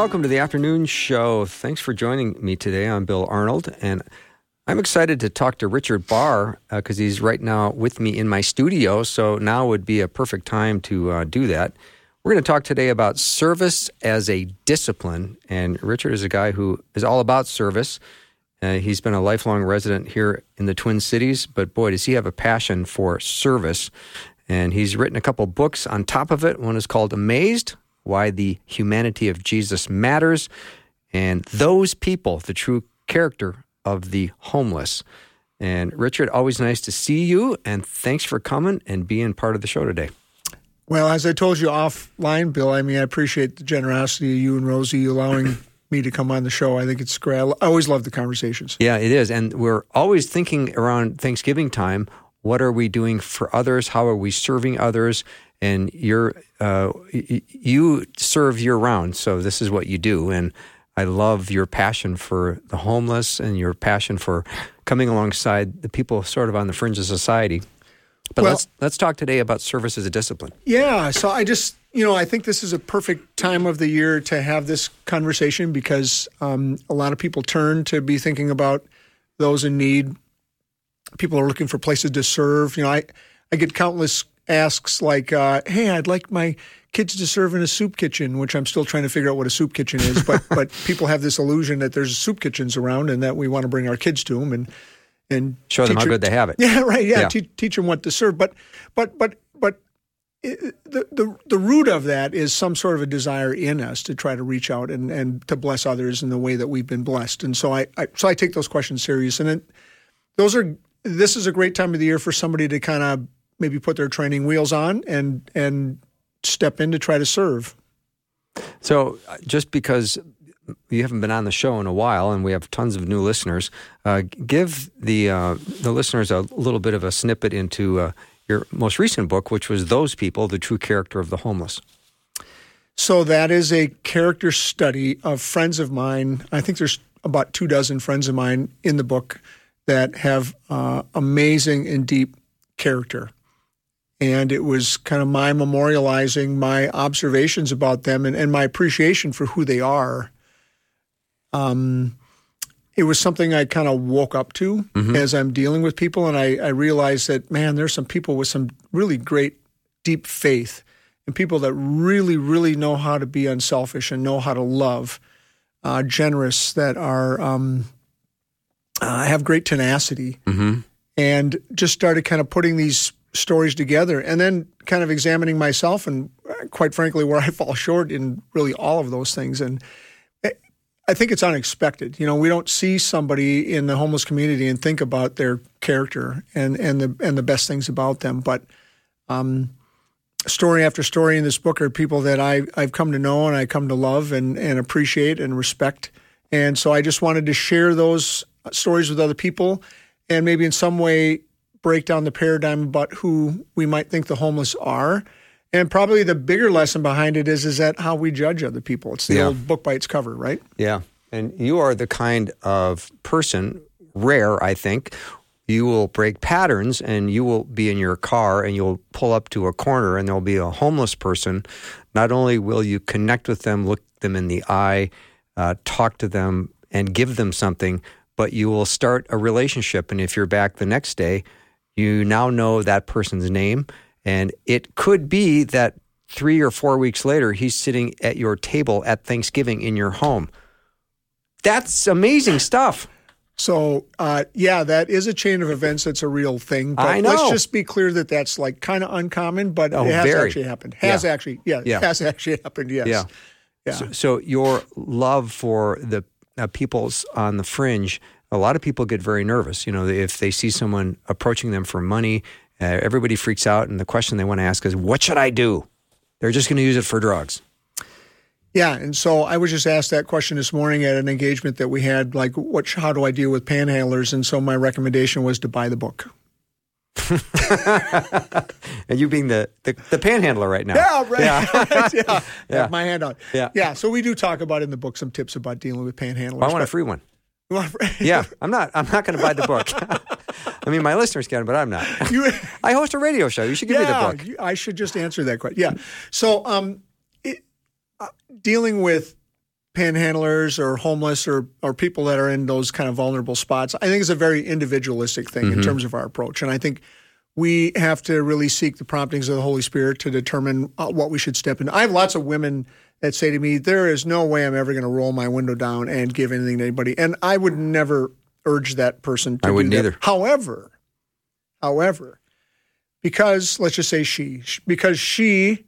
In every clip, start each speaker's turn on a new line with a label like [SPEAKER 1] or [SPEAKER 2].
[SPEAKER 1] Welcome to the afternoon show. Thanks for joining me today. I'm Bill Arnold, and I'm excited to talk to Richard Bahr because uh, he's right now with me in my studio. So now would be a perfect time to uh, do that. We're going to talk today about service as a discipline. And Richard is a guy who is all about service. Uh, he's been a lifelong resident here in the Twin Cities, but boy, does he have a passion for service. And he's written a couple books on top of it. One is called Amazed why the humanity of Jesus matters, and those people, the true character of the homeless. And Richard, always nice to see you, and thanks for coming and being part of the show today.
[SPEAKER 2] Well, as I told you offline, Bill, I mean, I appreciate the generosity of you and Rosie allowing me to come on the show. I think it's great. I always love the conversations.
[SPEAKER 1] Yeah, it is. And we're always thinking around Thanksgiving time what are we doing for others? How are we serving others? And you're uh, you serve year round. So this is what you do, and I love your passion for the homeless and your passion for coming alongside the people sort of on the fringe of society. But well, let's let's talk today about service as a discipline.
[SPEAKER 2] Yeah, so I just you know I think this is a perfect time of the year to have this conversation because um, a lot of people turn to be thinking about those in need. People are looking for places to serve. You know, I I get countless asks like, uh, "Hey, I'd like my kids to serve in a soup kitchen," which I'm still trying to figure out what a soup kitchen is. But but people have this illusion that there's soup kitchens around and that we want to bring our kids to them and and
[SPEAKER 1] show them how good they have it.
[SPEAKER 2] Yeah, right. Yeah, yeah. Te- teach them what to serve. But but but but it, the, the the root of that is some sort of a desire in us to try to reach out and, and to bless others in the way that we've been blessed. And so I, I so I take those questions serious. And then those are this is a great time of the year for somebody to kind of maybe put their training wheels on and and step in to try to serve.
[SPEAKER 1] So, uh, just because you haven't been on the show in a while, and we have tons of new listeners, uh, give the uh, the listeners a little bit of a snippet into uh, your most recent book, which was "Those People: The True Character of the Homeless."
[SPEAKER 2] So that is a character study of friends of mine. I think there's about two dozen friends of mine in the book that have uh, amazing and deep character and it was kind of my memorializing my observations about them and, and my appreciation for who they are. Um, it was something I kind of woke up to mm-hmm. as I'm dealing with people, and I, I realized that man, there's some people with some really great deep faith, and people that really, really know how to be unselfish and know how to love, uh, generous, that are um, uh, have great tenacity, mm-hmm. and just started kind of putting these stories together and then kind of examining myself and uh, quite frankly where I fall short in really all of those things and eh, I think it's unexpected. You know, we don't see somebody in the homeless community and think about their character and and the and the best things about them, but um, story after story in this book are people that I I've come to know and I come to love and and appreciate and respect. And so I just wanted to share those stories with other people and maybe in some way break down the paradigm about who we might think the homeless are. And probably the bigger lesson behind it is is that how we judge other people. It's the yeah. old book by its cover, right?
[SPEAKER 1] Yeah. And you are the kind of person, rare, I think, you will break patterns and you will be in your car and you'll pull up to a corner and there'll be a homeless person. Not only will you connect with them, look them in the eye, uh, talk to them, and give them something, but you will start a relationship. And if you're back the next day, you now know that person's name. And it could be that three or four weeks later, he's sitting at your table at Thanksgiving in your home. That's amazing stuff.
[SPEAKER 2] So, uh, yeah, that is a chain of events that's a real thing.
[SPEAKER 1] But I know.
[SPEAKER 2] Let's just be clear that that's like kind of uncommon, but oh, it has very. actually happened. Has yeah. actually, yeah, yeah, has actually happened. Yes.
[SPEAKER 1] Yeah. Yeah. So, so your love for the uh, peoples on the fringe a lot of people get very nervous. You know, if they see someone approaching them for money, uh, everybody freaks out, and the question they want to ask is, "What should I do?" They're just going to use it for drugs.
[SPEAKER 2] Yeah, and so I was just asked that question this morning at an engagement that we had. Like, what? How do I deal with panhandlers? And so my recommendation was to buy the book.
[SPEAKER 1] and you being the, the, the panhandler right now.
[SPEAKER 2] Yeah, right. Yeah. yeah.
[SPEAKER 1] Yeah.
[SPEAKER 2] My hand out.
[SPEAKER 1] Yeah.
[SPEAKER 2] Yeah. So we do talk about in the book some tips about dealing with panhandlers.
[SPEAKER 1] Well, I want a free one.
[SPEAKER 2] You want a
[SPEAKER 1] Yeah, I'm not. I'm not going to buy the book. I mean, my listeners can, but I'm not.
[SPEAKER 2] You-
[SPEAKER 1] I host a radio show. You should give me the book.
[SPEAKER 2] I should just answer that question. Yeah. So, um, it, uh, dealing with panhandlers or homeless or or people that are in those kind of vulnerable spots, I think is a very individualistic thing
[SPEAKER 1] Mm-hmm.
[SPEAKER 2] in terms of our approach, and I think. We have to really seek the promptings of the Holy Spirit to determine uh, what we should step in. I have lots of women that say to me, "There is no way I'm ever going to roll my window down and give anything to anybody," and I would never urge that person to
[SPEAKER 1] I
[SPEAKER 2] do
[SPEAKER 1] wouldn't either.
[SPEAKER 2] However, however, because let's just say she because she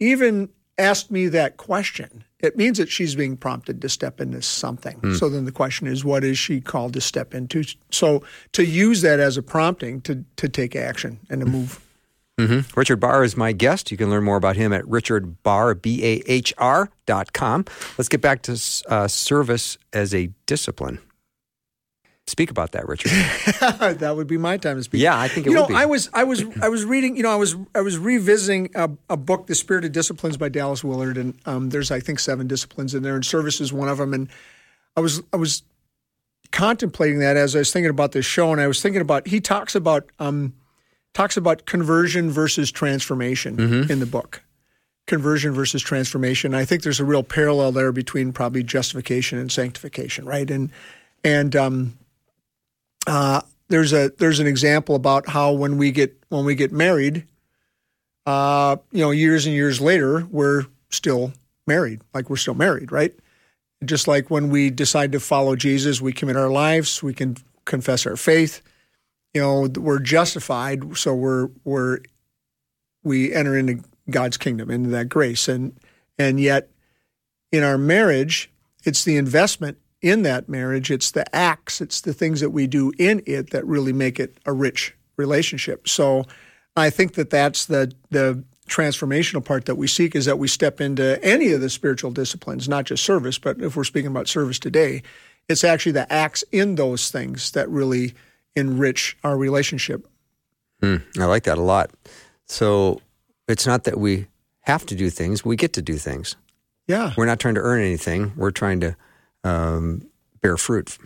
[SPEAKER 2] even asked me that question it means that she's being prompted to step into something
[SPEAKER 1] Hmm.
[SPEAKER 2] so then the question is what is she called to step into so to use that as a prompting to to take action and to move
[SPEAKER 1] Richard Bahr is my guest. You can learn more about him at richardbahr, B-A-H-R dot com. Let's get back to uh, service as a discipline. Speak about that, Richard.
[SPEAKER 2] that would be my time to speak
[SPEAKER 1] Yeah, I think it
[SPEAKER 2] you
[SPEAKER 1] would
[SPEAKER 2] know
[SPEAKER 1] be.
[SPEAKER 2] i was i was i was reading you know i was i was revisiting a, a book the spirit of disciplines by dallas willard and um, there's i think seven disciplines in there and service is one of them and i was i was contemplating that as i was thinking about this show and i was thinking about he talks about um, talks about conversion versus transformation in the book conversion versus transformation i think there's a real parallel there between probably justification and sanctification right and and um, uh, there's a there's an example about how when we get when we get married, uh, you know, years and years later, we're still married, like we're still married, right? Just like when we decide to follow Jesus, we commit our lives, we can confess our faith. You know, we're justified, so we're we're we enter into God's kingdom, into that grace, and and yet in our marriage, it's the investment in that marriage. It's the acts, it's the things that we do in it that really make it a rich relationship. So I think that that's the the transformational part that we seek is that we step into any of the spiritual disciplines, not just service, but if we're speaking about service today, it's actually the acts in those things that really enrich our relationship.
[SPEAKER 1] I like that a lot. So it's not that we have to do things, we get to do things.
[SPEAKER 2] Yeah.
[SPEAKER 1] We're not trying to earn anything, we're trying to um, bear fruit.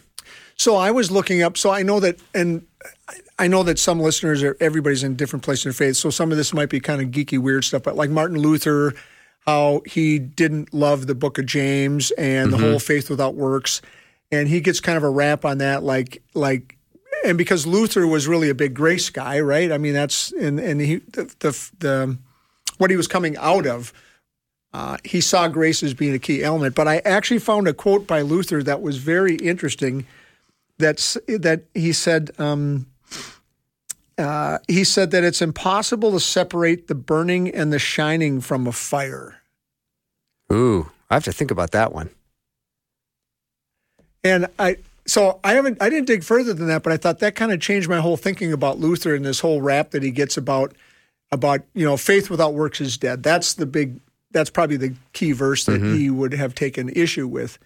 [SPEAKER 2] So I was looking up. So I know that, and I know that some listeners are everybody's in different places in their faith. So some of this might be kind of geeky, weird stuff. But like Martin Luther, how he didn't love the Book of James and the whole faith without works, and he gets kind of a rap on that, like like. And because Luther was really a big grace guy, right? I mean, that's and and he the the, the what he was coming out of uh, he saw grace as being a key element. But I actually found a quote by Luther that was very interesting. That's that he said. Um, uh, he said that it's impossible to separate the burning and the shining from a fire.
[SPEAKER 1] Ooh, I have to think about that one.
[SPEAKER 2] And I, so I haven't, I didn't dig further than that, but I thought that kind of changed my whole thinking about Luther and this whole rap that he gets about, about you know, faith without works is dead. That's the big, that's probably the key verse that he would have taken issue with.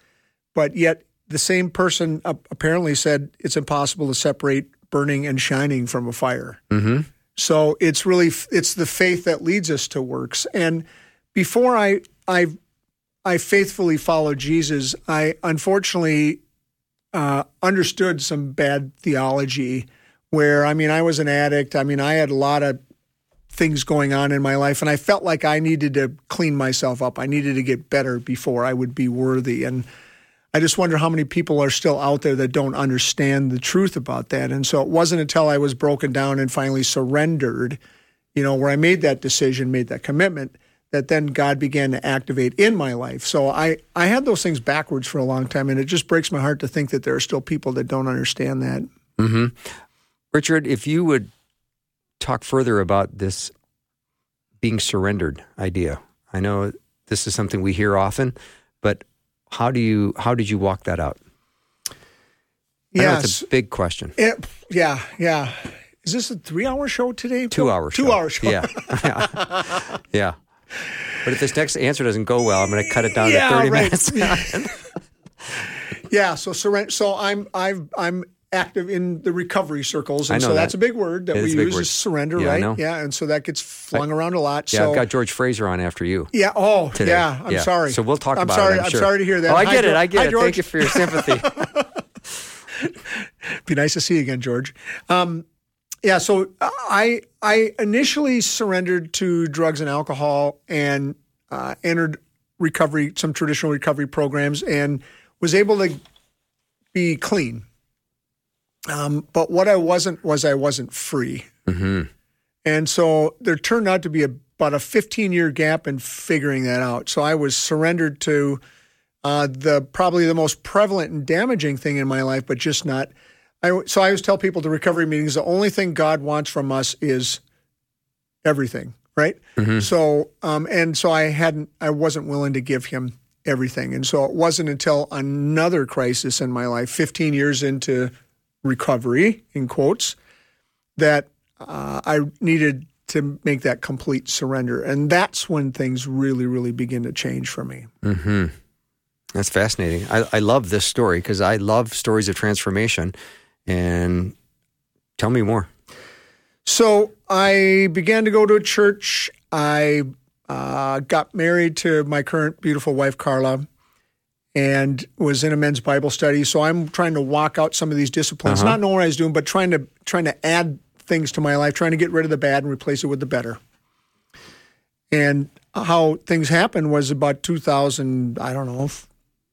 [SPEAKER 2] But yet, the same person apparently said it's impossible to separate burning and shining from a fire.
[SPEAKER 1] Mm-hmm.
[SPEAKER 2] So it's really it's the faith that leads us to works. And before I I I faithfully followed Jesus, I unfortunately uh, understood some bad theology. Where I mean, I was an addict. I mean, I had a lot of things going on in my life, and I felt like I needed to clean myself up. I needed to get better before I would be worthy. And I just wonder how many people are still out there that don't understand the truth about that. And so it wasn't until I was broken down and finally surrendered, you know, where I made that decision, made that commitment, that then God began to activate in my life. So I, I had those things backwards for a long time, and it just breaks my heart to think that there are still people that don't understand that.
[SPEAKER 1] Mm-hmm. Richard, if you would talk further about this being surrendered idea, I know this is something we hear often, but how do you how did you walk that out? Know it's
[SPEAKER 2] Yes.
[SPEAKER 1] a big question.
[SPEAKER 2] It- yeah, yeah. Is this a three hour show today?
[SPEAKER 1] Two hour
[SPEAKER 2] Two
[SPEAKER 1] show.
[SPEAKER 2] hour show.
[SPEAKER 1] Yeah. yeah. yeah. But if this next answer doesn't go well, I'm going to cut it down
[SPEAKER 2] Yeah,
[SPEAKER 1] to 30
[SPEAKER 2] right.
[SPEAKER 1] minutes.
[SPEAKER 2] Yeah, so surrender. So I'm I've I'm active in the recovery circles, and
[SPEAKER 1] I know
[SPEAKER 2] so that's a big word that
[SPEAKER 1] It
[SPEAKER 2] we use is surrender,
[SPEAKER 1] Yeah, I
[SPEAKER 2] right?
[SPEAKER 1] know.
[SPEAKER 2] Yeah, and so that gets flung around a lot.
[SPEAKER 1] yeah,
[SPEAKER 2] so
[SPEAKER 1] I've got George Fraser on after you.
[SPEAKER 2] yeah, oh
[SPEAKER 1] Today.
[SPEAKER 2] yeah, I'm sorry.
[SPEAKER 1] So we'll talk
[SPEAKER 2] I'm
[SPEAKER 1] about
[SPEAKER 2] sorry,
[SPEAKER 1] it. I'm,
[SPEAKER 2] I'm
[SPEAKER 1] sure.
[SPEAKER 2] sorry to hear that.
[SPEAKER 1] Oh, I
[SPEAKER 2] Hi,
[SPEAKER 1] get it. I get
[SPEAKER 2] hi,
[SPEAKER 1] it.
[SPEAKER 2] George.
[SPEAKER 1] Thank you for your sympathy.
[SPEAKER 2] Be nice to see you again, George. Um, yeah, so I I initially surrendered to drugs and alcohol and uh, entered recovery, some traditional recovery programs, and was able to be clean. Um, but what I wasn't was I wasn't free,
[SPEAKER 1] hmm
[SPEAKER 2] and so there turned out to be about a 15 year gap in figuring that out. So I was surrendered to uh, the probably the most prevalent and damaging thing in my life, but just not. I, so I always tell people the recovery meetings the only thing God wants from us is everything, right? So um, and so I hadn't, I wasn't willing to give Him everything, and so it wasn't until another crisis in my life, 15 years into recovery, in quotes, that uh, I needed to make that complete surrender, and that's when things really, really begin to change for me.
[SPEAKER 1] hmm That's fascinating. I, I love this story because I love stories of transformation. And tell me more.
[SPEAKER 2] So I began to go to a church. I uh, got married to my current beautiful wife, Carla, and was in a men's Bible study. So I'm trying to walk out some of these disciplines,
[SPEAKER 1] Uh-huh.
[SPEAKER 2] not knowing what I was doing, but trying to trying to add things to my life, trying to get rid of the bad and replace it with the better. And how things happened was about 2000, I don't know, f-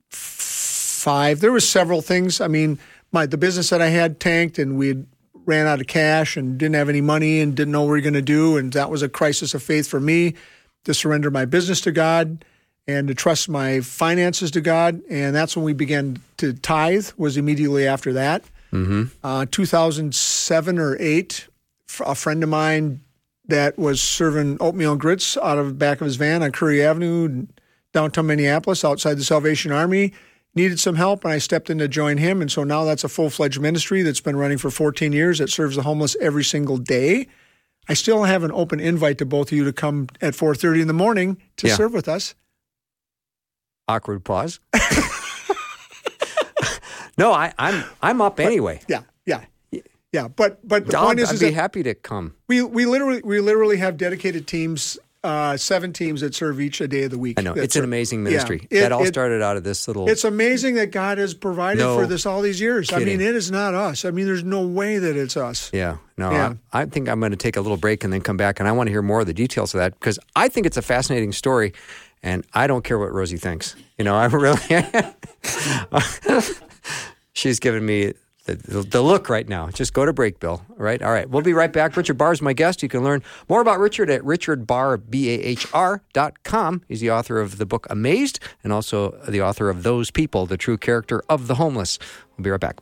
[SPEAKER 2] five. There was several things. I mean, my the business that I had tanked, and we ran out of cash and didn't have any money and didn't know what we were going to do, and that was a crisis of faith for me to surrender my business to God and to trust my finances to God. And that's when we began to tithe. Was immediately after that.
[SPEAKER 1] Mm-hmm.
[SPEAKER 2] Uh, 2007 or eight, A friend of mine that was serving oatmeal and grits out of the back of his van on Currie Avenue, downtown Minneapolis, outside the Salvation Army, needed some help, and I stepped in to join him. And so now that's a full fledged ministry that's been running for 14 years that serves the homeless every single day. I still have an open invite to both of you to come at 4:30 in the morning to
[SPEAKER 1] Yeah.
[SPEAKER 2] serve with us.
[SPEAKER 1] Awkward pause. no, I, I'm I'm up anyway.
[SPEAKER 2] Yeah, yeah, yeah. But but the
[SPEAKER 1] I'll,
[SPEAKER 2] point is,
[SPEAKER 1] I'd
[SPEAKER 2] is
[SPEAKER 1] be happy to come.
[SPEAKER 2] we we literally we literally have dedicated teams, uh, seven teams that serve each a day of the week.
[SPEAKER 1] I know it's an
[SPEAKER 2] serve-
[SPEAKER 1] amazing
[SPEAKER 2] Yeah.
[SPEAKER 1] ministry.
[SPEAKER 2] It-
[SPEAKER 1] that all
[SPEAKER 2] it-
[SPEAKER 1] started out of this little.
[SPEAKER 2] It's amazing that God has provided
[SPEAKER 1] No
[SPEAKER 2] for this all these years. I mean, it is not us. I mean, there's no way that it's us.
[SPEAKER 1] yeah, no,
[SPEAKER 2] Yeah.
[SPEAKER 1] I, I think I'm going to take a little break and then come back, and I want to hear more of the details of that because I think it's a fascinating story, and I don't care what Rosie thinks. You know, I really. She's given me the, the, look right now. Just go to break, Bill. Right, all right. We'll be right back. Richard Bahr is my guest. You can learn more about Richard at richardbahr.com. He's the author of the book Amazed and also the author of Those People, the True Character of the Homeless. We'll be right back.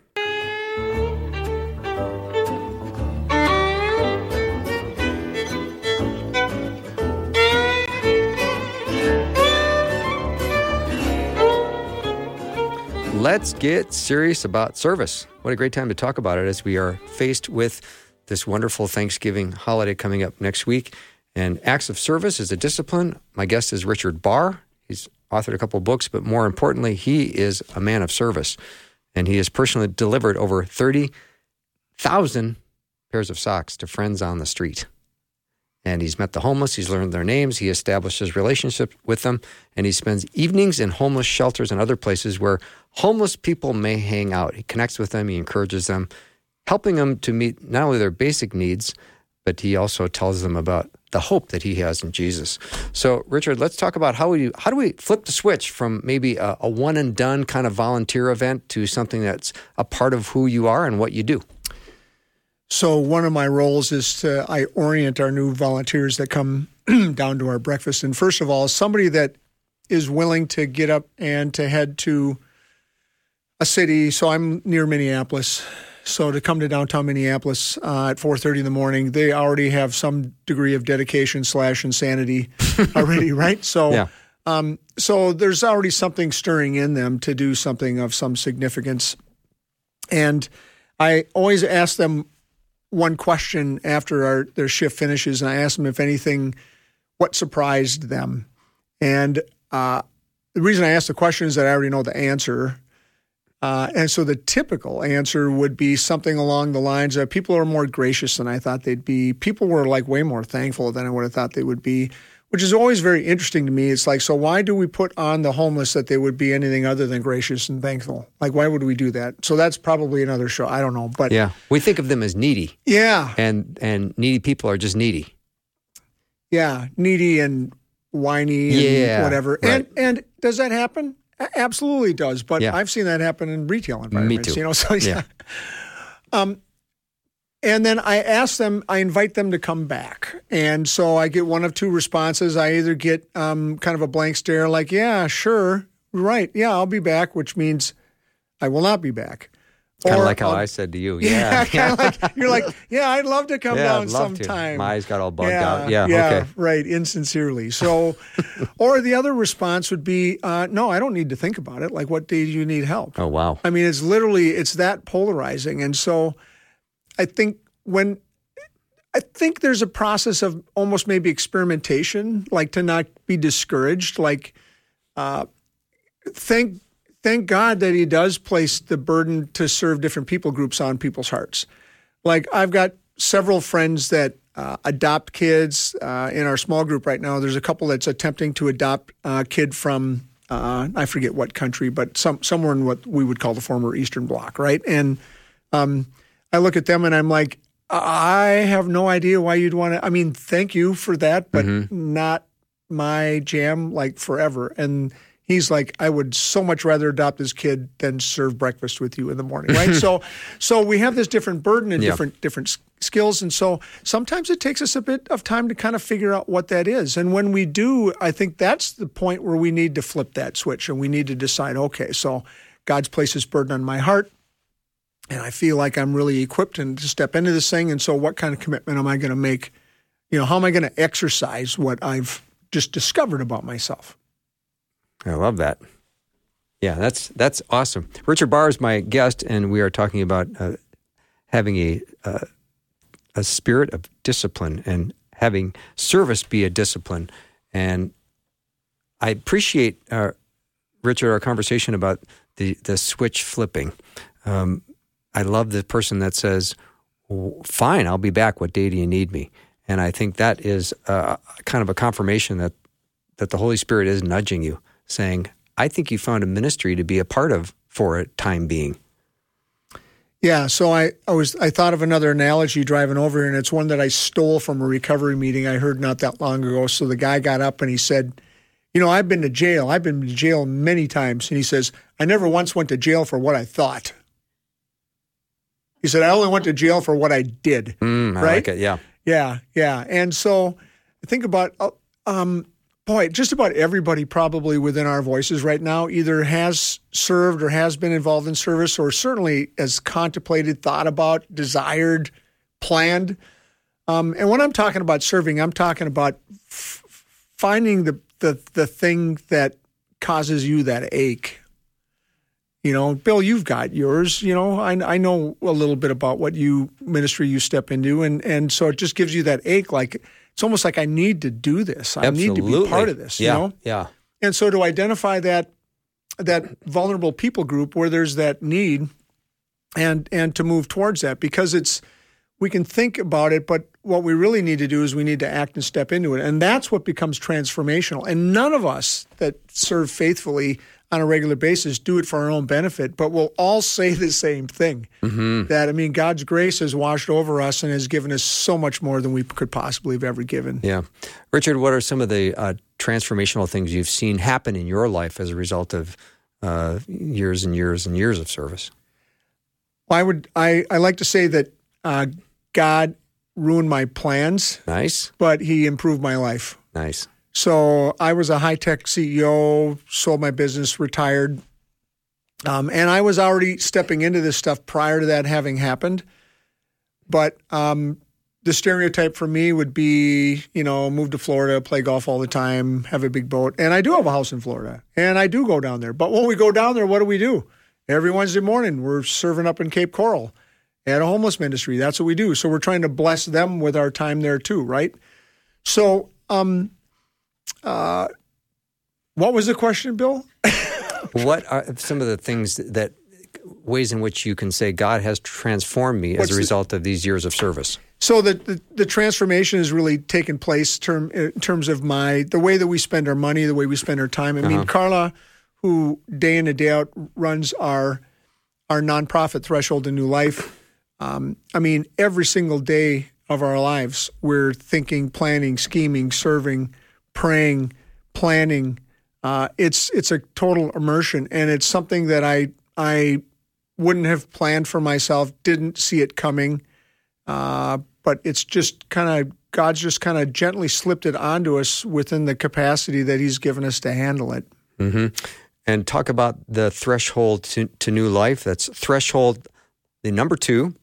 [SPEAKER 1] Let's get serious about service. What a great time to talk about it as we are faced with this wonderful Thanksgiving holiday coming up next week. And acts of service is a discipline. My guest is Richard Bahr. He's authored a couple books, but more importantly, he is a man of service. And he has personally delivered over 30,000 pairs of socks to friends on the street. And he's met the homeless, he's learned their names, he establishes relationships with them, and he spends evenings in homeless shelters and other places where homeless people may hang out. He connects with them, he encourages them, helping them to meet not only their basic needs, but he also tells them about the hope that he has in Jesus. So, Richard, let's talk about how we how do we flip the switch from maybe a, a one and done kind of volunteer event to something that's a part of who you are and what you do.
[SPEAKER 2] So one of my roles is to I orient our new volunteers that come down to our breakfast. And first of all, somebody that is willing to get up and to head to a city. So I'm near Minneapolis. So to come to downtown Minneapolis uh, at 4:30 in the morning, they already have some degree of dedication slash insanity already, right? So,
[SPEAKER 1] Yeah.
[SPEAKER 2] um, so there's already something stirring in them to do something of some significance. And I always ask them one question after our, their shift finishes, and I ask them if anything, what surprised them. And uh, the reason I ask the question is that I already know the answer. Uh, and so the typical answer would be something along the lines of people are more gracious than I thought they'd be. People were like way more thankful than I would have thought they would be, which is always very interesting to me. It's like, so why do we put on the homeless that they would be anything other than gracious and thankful? Like, why would we do that? So that's probably another show. I don't know. But
[SPEAKER 1] Yeah. We think of them as needy,
[SPEAKER 2] yeah,
[SPEAKER 1] and and needy people are just needy.
[SPEAKER 2] yeah, needy and whiny and
[SPEAKER 1] Yeah,
[SPEAKER 2] whatever.
[SPEAKER 1] right.
[SPEAKER 2] And and does that happen? Absolutely does. But
[SPEAKER 1] Yeah.
[SPEAKER 2] I've seen that happen in retail environments.
[SPEAKER 1] too.
[SPEAKER 2] You know, so yeah.
[SPEAKER 1] Yeah.
[SPEAKER 2] Um, and then I ask them, I invite them to come back. And so I get one of two responses. I either get um, kind of a blank stare, like, yeah, sure, right, yeah, I'll be back, which means I will not be back.
[SPEAKER 1] Kind of like how I said to you.
[SPEAKER 2] Yeah,
[SPEAKER 1] Yeah.
[SPEAKER 2] kind of like you're like, yeah, I'd love to come
[SPEAKER 1] Yeah,
[SPEAKER 2] down
[SPEAKER 1] love to.
[SPEAKER 2] sometime.
[SPEAKER 1] My eyes got all bugged
[SPEAKER 2] yeah,
[SPEAKER 1] out. Yeah,
[SPEAKER 2] yeah,
[SPEAKER 1] okay.
[SPEAKER 2] right, insincerely. So, or the other response would be, uh, no, I don't need to think about it. Like, what day do you need help?
[SPEAKER 1] Oh wow.
[SPEAKER 2] I mean, it's literally it's that polarizing, and so I think when I think there's a process of almost maybe experimentation, like to not be discouraged. Like, uh, thank thank God that He does place the burden to serve different people groups on people's hearts. Like I've got several friends that uh, adopt kids uh, in our small group right now. There's a couple that's attempting to adopt a kid from uh, I forget what country, but some somewhere in what we would call the former Eastern Bloc, right? And um, I look at them and I'm like, I have no idea why you'd want to. I mean, thank you for that, but mm-hmm. not my jam like forever. And he's like, I would so much rather adopt this kid than serve breakfast with you in the morning, right? so, so we have this different burden and
[SPEAKER 1] Yeah.
[SPEAKER 2] different different skills, and so sometimes it takes us a bit of time to kind of figure out what that is. And when we do, I think that's the point where we need to flip that switch and we need to decide, okay, so God's placed this burden on my heart and I feel like I'm really equipped and to step into this thing. And so, what kind of commitment am I going to make? You know, how am I going to exercise what I've just discovered about myself?
[SPEAKER 1] I love that. Yeah, that's that's awesome. Richard Bahr is my guest, and we are talking about uh, having a uh, a spirit of discipline and having service be a discipline. And I appreciate uh, Richard our conversation about the the switch flipping. Um, I love the person that says, "Fine, I'll be back. What day do you need me?" And I think that is uh, kind of a confirmation that that the Holy Spirit is nudging you, saying, I think you found a ministry to be a part of for a time being.
[SPEAKER 2] Yeah, so I, I was I thought of another analogy driving over here, and it's one that I stole from a recovery meeting I heard not that long ago. So the guy got up and he said, "You know, I've been to jail. I've been to jail many times." And he says, "I never once went to jail for what I thought." He said, "I only went to jail for what I did."
[SPEAKER 1] Mm, I
[SPEAKER 2] Right?
[SPEAKER 1] like it. Yeah.
[SPEAKER 2] Yeah, yeah. And so think about, uh, um, boy, just about everybody probably within our voices right now either has served or has been involved in service or certainly has contemplated, thought about, desired, planned. Um, and when I'm talking about serving, I'm talking about f- finding the, the, the thing that causes you that ache. You know, Bill, you've got yours. You know, I, I know a little bit about what you ministry you step into, and and so it just gives you that ache. Like it's almost like I need to do this. I need to be part of this.
[SPEAKER 1] Yeah.
[SPEAKER 2] You know,
[SPEAKER 1] Yeah.
[SPEAKER 2] and so to identify that that vulnerable people group where there's that need, and and to move towards that because it's we can think about it, but what we really need to do is we need to act and step into it, and that's what becomes transformational. And none of us that serve faithfully on a regular basis do it for our own benefit, but we'll all say the same thing. That I mean, God's grace has washed over us and has given us so much more than we could possibly have ever given.
[SPEAKER 1] Yeah. Richard, what are some of the uh, transformational things you've seen happen in your life as a result of uh, years and years and years of service?
[SPEAKER 2] I would I, I like to say that uh, God ruined my plans,
[SPEAKER 1] Nice.
[SPEAKER 2] but He improved my life.
[SPEAKER 1] Nice.
[SPEAKER 2] So I was a high tech CEO, sold my business, retired. Um, and I was already stepping into this stuff prior to that having happened. But um, the stereotype for me would be, you know, move to Florida, play golf all the time, have a big boat. And I do have a house in Florida and I do go down there. But when we go down there, what do we do? Every Wednesday morning, we're serving up in Cape Coral at a homeless ministry. That's what we do. So we're trying to bless them with our time there too, right? So, um, uh, what was the question, Bill?
[SPEAKER 1] what are some of the things that ways in which you can say God has transformed me
[SPEAKER 2] What's
[SPEAKER 1] as a
[SPEAKER 2] the-
[SPEAKER 1] result of these years of service?
[SPEAKER 2] So the, the, the transformation has really taken place term, in terms of my the way that we spend our money, the way we spend our time. I mean, Carla, who day in and day out runs our our nonprofit Threshold to New Life. Um, I mean, every single day of our lives, we're thinking, planning, scheming, serving, praying, planning. Uh, it's it's a total immersion, and it's something that I I wouldn't have planned for myself. Didn't see it coming. Uh, but it's just kind of God's just kind of gently slipped it onto us within the capacity that He's given us to handle it.
[SPEAKER 1] And talk about the threshold to, to new life. That's threshold, the number two,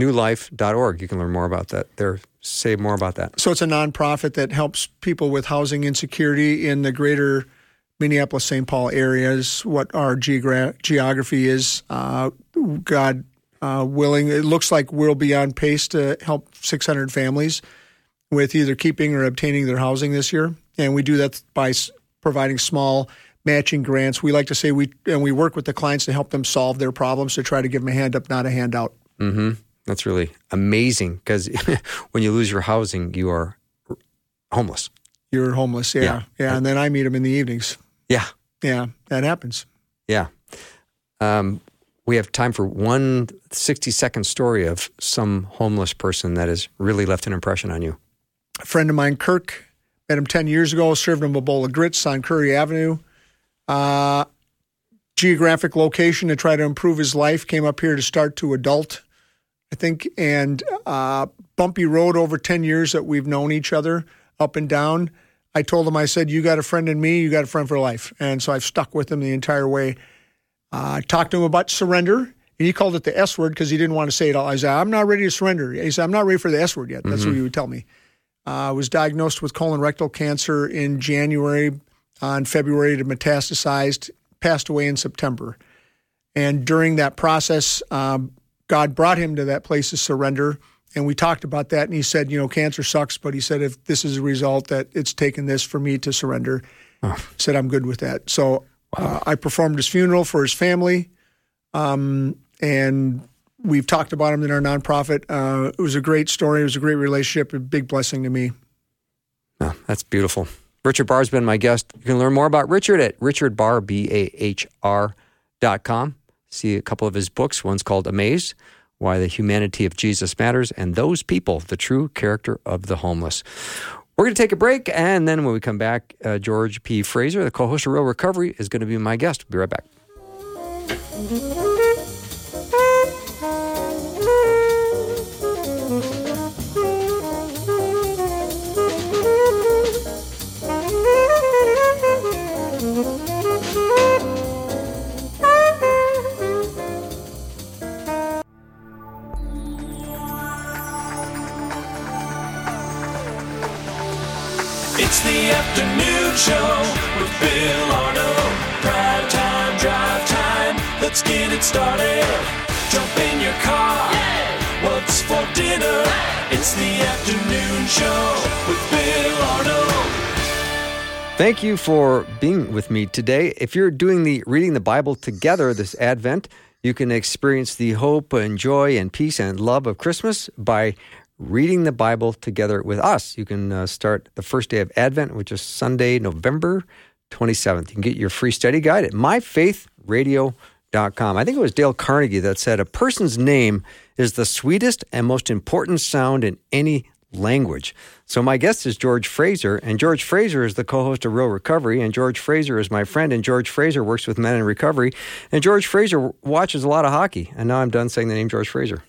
[SPEAKER 1] newlife.org. You can learn more about that there. Say more about that.
[SPEAKER 2] So it's a nonprofit that helps people with housing insecurity in the greater Minneapolis St. Paul areas. What our geogra- geography is, uh, God uh, willing, it looks like we'll be on pace to help 600 families with either keeping or obtaining their housing this year, and we do that by s- providing small matching grants. We like to say we and we work with the clients to help them solve their problems to try to give them a hand up, not a handout.
[SPEAKER 1] That's really amazing because when you lose your housing, you are homeless.
[SPEAKER 2] You're homeless, yeah,
[SPEAKER 1] Yeah.
[SPEAKER 2] yeah, and then I meet them in the evenings.
[SPEAKER 1] Yeah.
[SPEAKER 2] Yeah, that happens.
[SPEAKER 1] Yeah. Um, we have time for one 60 second story of some homeless person that has really left an impression on you.
[SPEAKER 2] a friend of mine, Kirk, met him 10 years ago, served him a bowl of grits on Currie Avenue. Uh, geographic location to try to improve his life, came up here to start to adult, I think, and uh, bumpy road over 10 years that we've known each other up and down. I told him, I said, You got a friend in me, you got a friend for life. And so I've stuck with him the entire way. Uh, I talked to him about surrender, and he called it the S word because he didn't want to say it all. I said, I'm not ready to surrender. He said, I'm not ready for the S word yet. That's what he would tell me. Uh, was diagnosed with colon rectal cancer in January. On February, it metastasized, passed away in September. And during that process, um, God brought him to that place of surrender. And we talked about that. And he said, you know, cancer sucks, but he said, if this is a result that it's taken this for me to surrender, said, I'm good with that. So uh, I performed his funeral for his family. Um, and we've talked about him in our nonprofit. Uh, it was a great story. It was a great relationship, a big blessing to me.
[SPEAKER 1] Oh, that's beautiful. Richard Bahr's been my guest. You can learn more about Richard at richardbahr, B-A-H-R dot com. See a couple of his books. One's called Amazed, Why the Humanity of Jesus Matters, and Those People, The True Character of the Homeless. We're going to take a break, and then when we come back, uh, George P. Fraser, the co-host of Real Recovery, is going to be my guest. We'll be right back.
[SPEAKER 3] Show with Bill Arnold. Prime time, drive time. Let's get it started. Jump in your car. What's for dinner? It's the afternoon show with Bill Arnold.
[SPEAKER 1] Thank you for being with me today. If you're doing the reading the Bible together this Advent, you can experience the hope and joy and peace and love of Christmas by reading the Bible together with us. You can uh, start the first day of Advent, which is Sunday, November 27th. You can get your free study guide at myfaithradio.com. I think it was Dale Carnegie that said, A person's name is the sweetest and most important sound in any language. So my guest is George Fraser, and George Fraser is the co-host of Real Recovery, and George Fraser is my friend, and George Fraser works with men in recovery, and George Fraser watches a lot of hockey. And now I'm done saying the name George Fraser.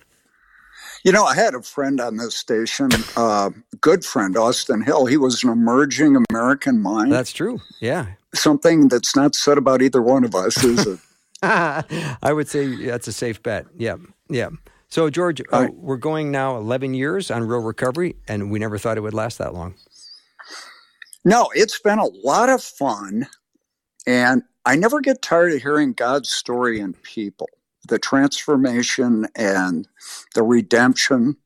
[SPEAKER 4] You know, I had a friend on this station, uh, good friend, Austin Hill. He was an emerging American mind.
[SPEAKER 1] That's true. Yeah.
[SPEAKER 4] Something that's not said about either one of us, is it?
[SPEAKER 1] I would say that's a safe bet. Yeah. Yeah. So, George, uh, we're going now 11 years on Real Recovery, and we never thought it would last that long.
[SPEAKER 4] no, it's been a lot of fun. And I never get tired of hearing God's story in people the transformation and the redemption.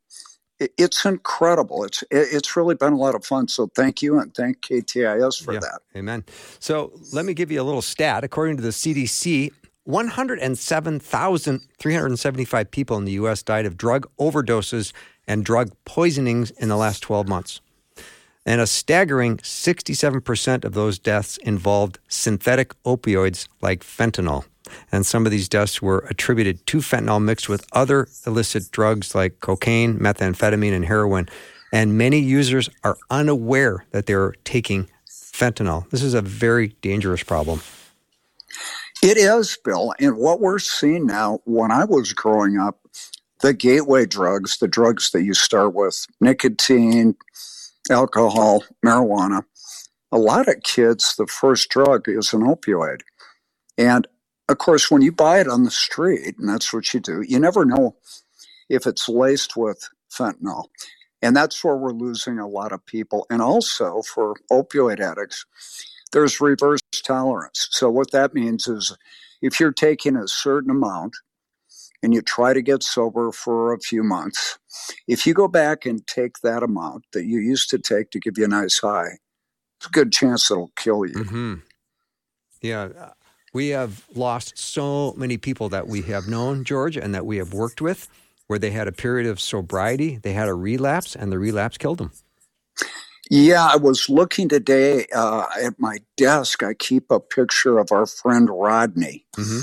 [SPEAKER 4] It's incredible. It's it's really been a lot of fun. So thank you and thank KTIS for
[SPEAKER 1] Yeah.
[SPEAKER 4] that.
[SPEAKER 1] Amen. So let me give you a little stat. According to the CDC, 107,375 people in the U.S. died of drug overdoses and drug poisonings in the last 12 months. And a staggering 67% of those deaths involved synthetic opioids like fentanyl. And some of these deaths were attributed to fentanyl mixed with other illicit drugs like cocaine, methamphetamine, and heroin. And many users are unaware that they're taking fentanyl. This is a very dangerous problem.
[SPEAKER 4] It is, Bill. And what we're seeing now, when I was growing up, the gateway drugs, the drugs that you start with, nicotine, alcohol, marijuana, a lot of kids, the first drug is an opioid. And of course, when you buy it on the street, and that's what you do, you never know if it's laced with fentanyl. And that's where we're losing a lot of people. And also for opioid addicts, there's reverse tolerance. So what that means is if you're taking a certain amount and you try to get sober for a few months, if you go back and take that amount that you used to take to give you a nice high, it's a good chance it'll kill you.
[SPEAKER 1] Mm-hmm. Yeah. We have lost so many people that we have known, George, and that we have worked with, where they had a period of sobriety, they had a relapse, and the relapse killed them.
[SPEAKER 4] Yeah, I was looking today uh, at my desk. I keep a picture of our friend Rodney,
[SPEAKER 1] Mm-hmm.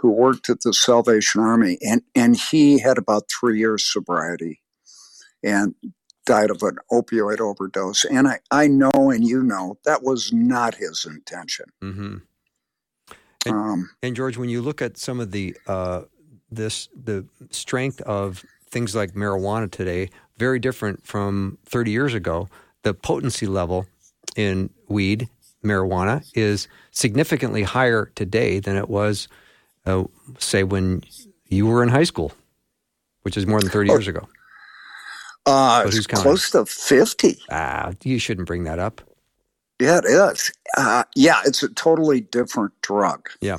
[SPEAKER 4] Who worked at the Salvation Army, and, and he had about three years sobriety and died of an opioid overdose. And I, I know, and you know, that was not his intention.
[SPEAKER 1] Mm-hmm. And-
[SPEAKER 4] Um,
[SPEAKER 1] And George, when you look at some of the uh, this the strength of things like marijuana today, very different from 30 years ago. The potency level in weed, marijuana, is significantly higher today than it was, uh, say, when you were in high school, which is more than 30
[SPEAKER 4] Oh.
[SPEAKER 1] years ago.
[SPEAKER 4] uh,
[SPEAKER 1] who's
[SPEAKER 4] close to 50.
[SPEAKER 1] Ah, you shouldn't bring that up.
[SPEAKER 4] Yeah, it is. Uh, yeah, it's a totally different drug.
[SPEAKER 1] Yeah.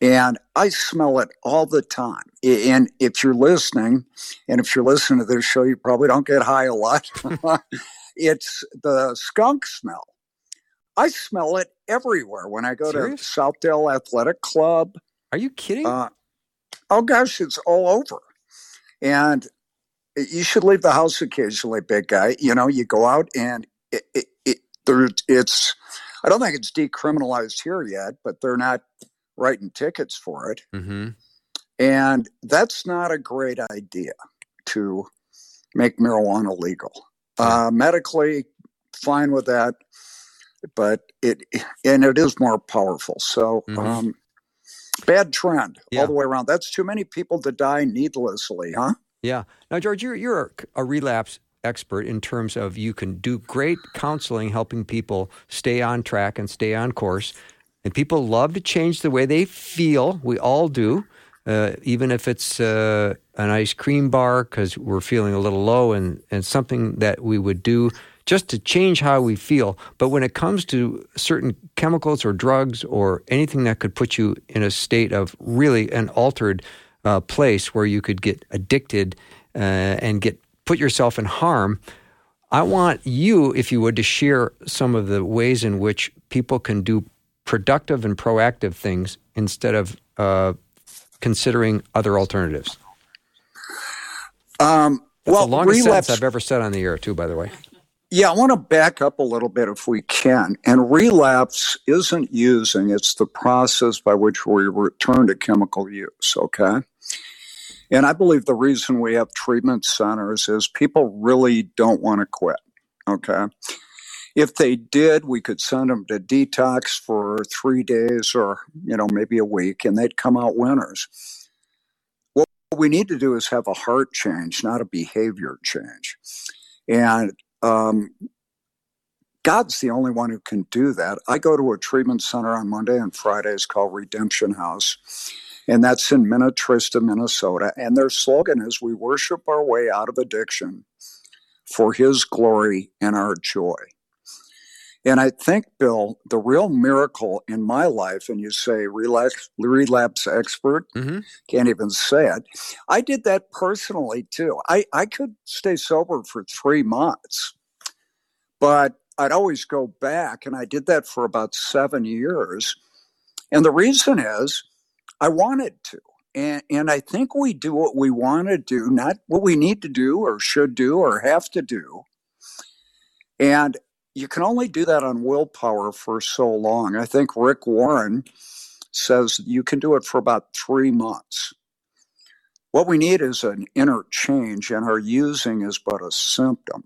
[SPEAKER 4] And I smell it all the time. And if you're listening, and if you're listening to this show, you probably don't get high a lot. it's the skunk smell. I smell it everywhere when I go
[SPEAKER 1] Serious?
[SPEAKER 4] to Southdale Athletic Club.
[SPEAKER 1] Are you kidding?
[SPEAKER 4] Uh, oh gosh, it's all over. And you should leave the house occasionally, big guy. You know, you go out and it, it, it there, it's. I don't think it's decriminalized here yet, but they're not writing tickets for it,
[SPEAKER 1] mm-hmm.
[SPEAKER 4] and that's not a great idea to make marijuana legal. Uh, medically, fine with that, but it and it is more powerful. So.
[SPEAKER 1] Mhm.
[SPEAKER 4] Um, Bad trend
[SPEAKER 1] Yeah.
[SPEAKER 4] all the way around. That's too many people to die needlessly, huh?
[SPEAKER 1] Yeah. Now, George, you're you're a, relapse expert in terms of you can do great counseling, helping people stay on track and stay on course. And people love to change the way they feel. We all do, uh, even if it's uh, an ice cream bar because we're feeling a little low, and and something that we would do just to change how we feel. But when it comes to certain chemicals or drugs or anything that could put you in a state of really an altered uh, place where you could get addicted uh, and get put yourself in harm. I want you, if you would, to share some of the ways in which people can do productive and proactive things instead of uh, considering other alternatives.
[SPEAKER 4] Um, well,
[SPEAKER 1] the longest
[SPEAKER 4] relapse.
[SPEAKER 1] sentence I've ever said on the air, too. By the way.
[SPEAKER 4] Yeah, I want to back up a little bit if we can. And relapse isn't using, it's the process by which we return to chemical use, okay? And I believe the reason we have treatment centers is people really don't want to quit, okay? If they did, we could send them to detox for three days or, you know, maybe a week, and they'd come out winners. What we need to do is have a heart change, not a behavior change. And um, God's the only one who can do that. I go to a treatment center on Monday and Fridays called Redemption House, and that's in Minnetrista, Minnesota. And their slogan is We worship our way out of addiction for His glory and our joy. And I think, Bill, the real miracle in my life, and you say relapse, relapse expert,
[SPEAKER 1] Mhm.
[SPEAKER 4] can't even say it. I did that personally too. I, I could stay sober for three months, but I'd always go back, and I did that for about seven years. And the reason is I wanted to. And, and I think we do what we want to do, not what we need to do or should do or have to do. And you can only do that on willpower for so long. I think Rick Warren says you can do it for about three months. What we need is an inner change, and our using is but a symptom.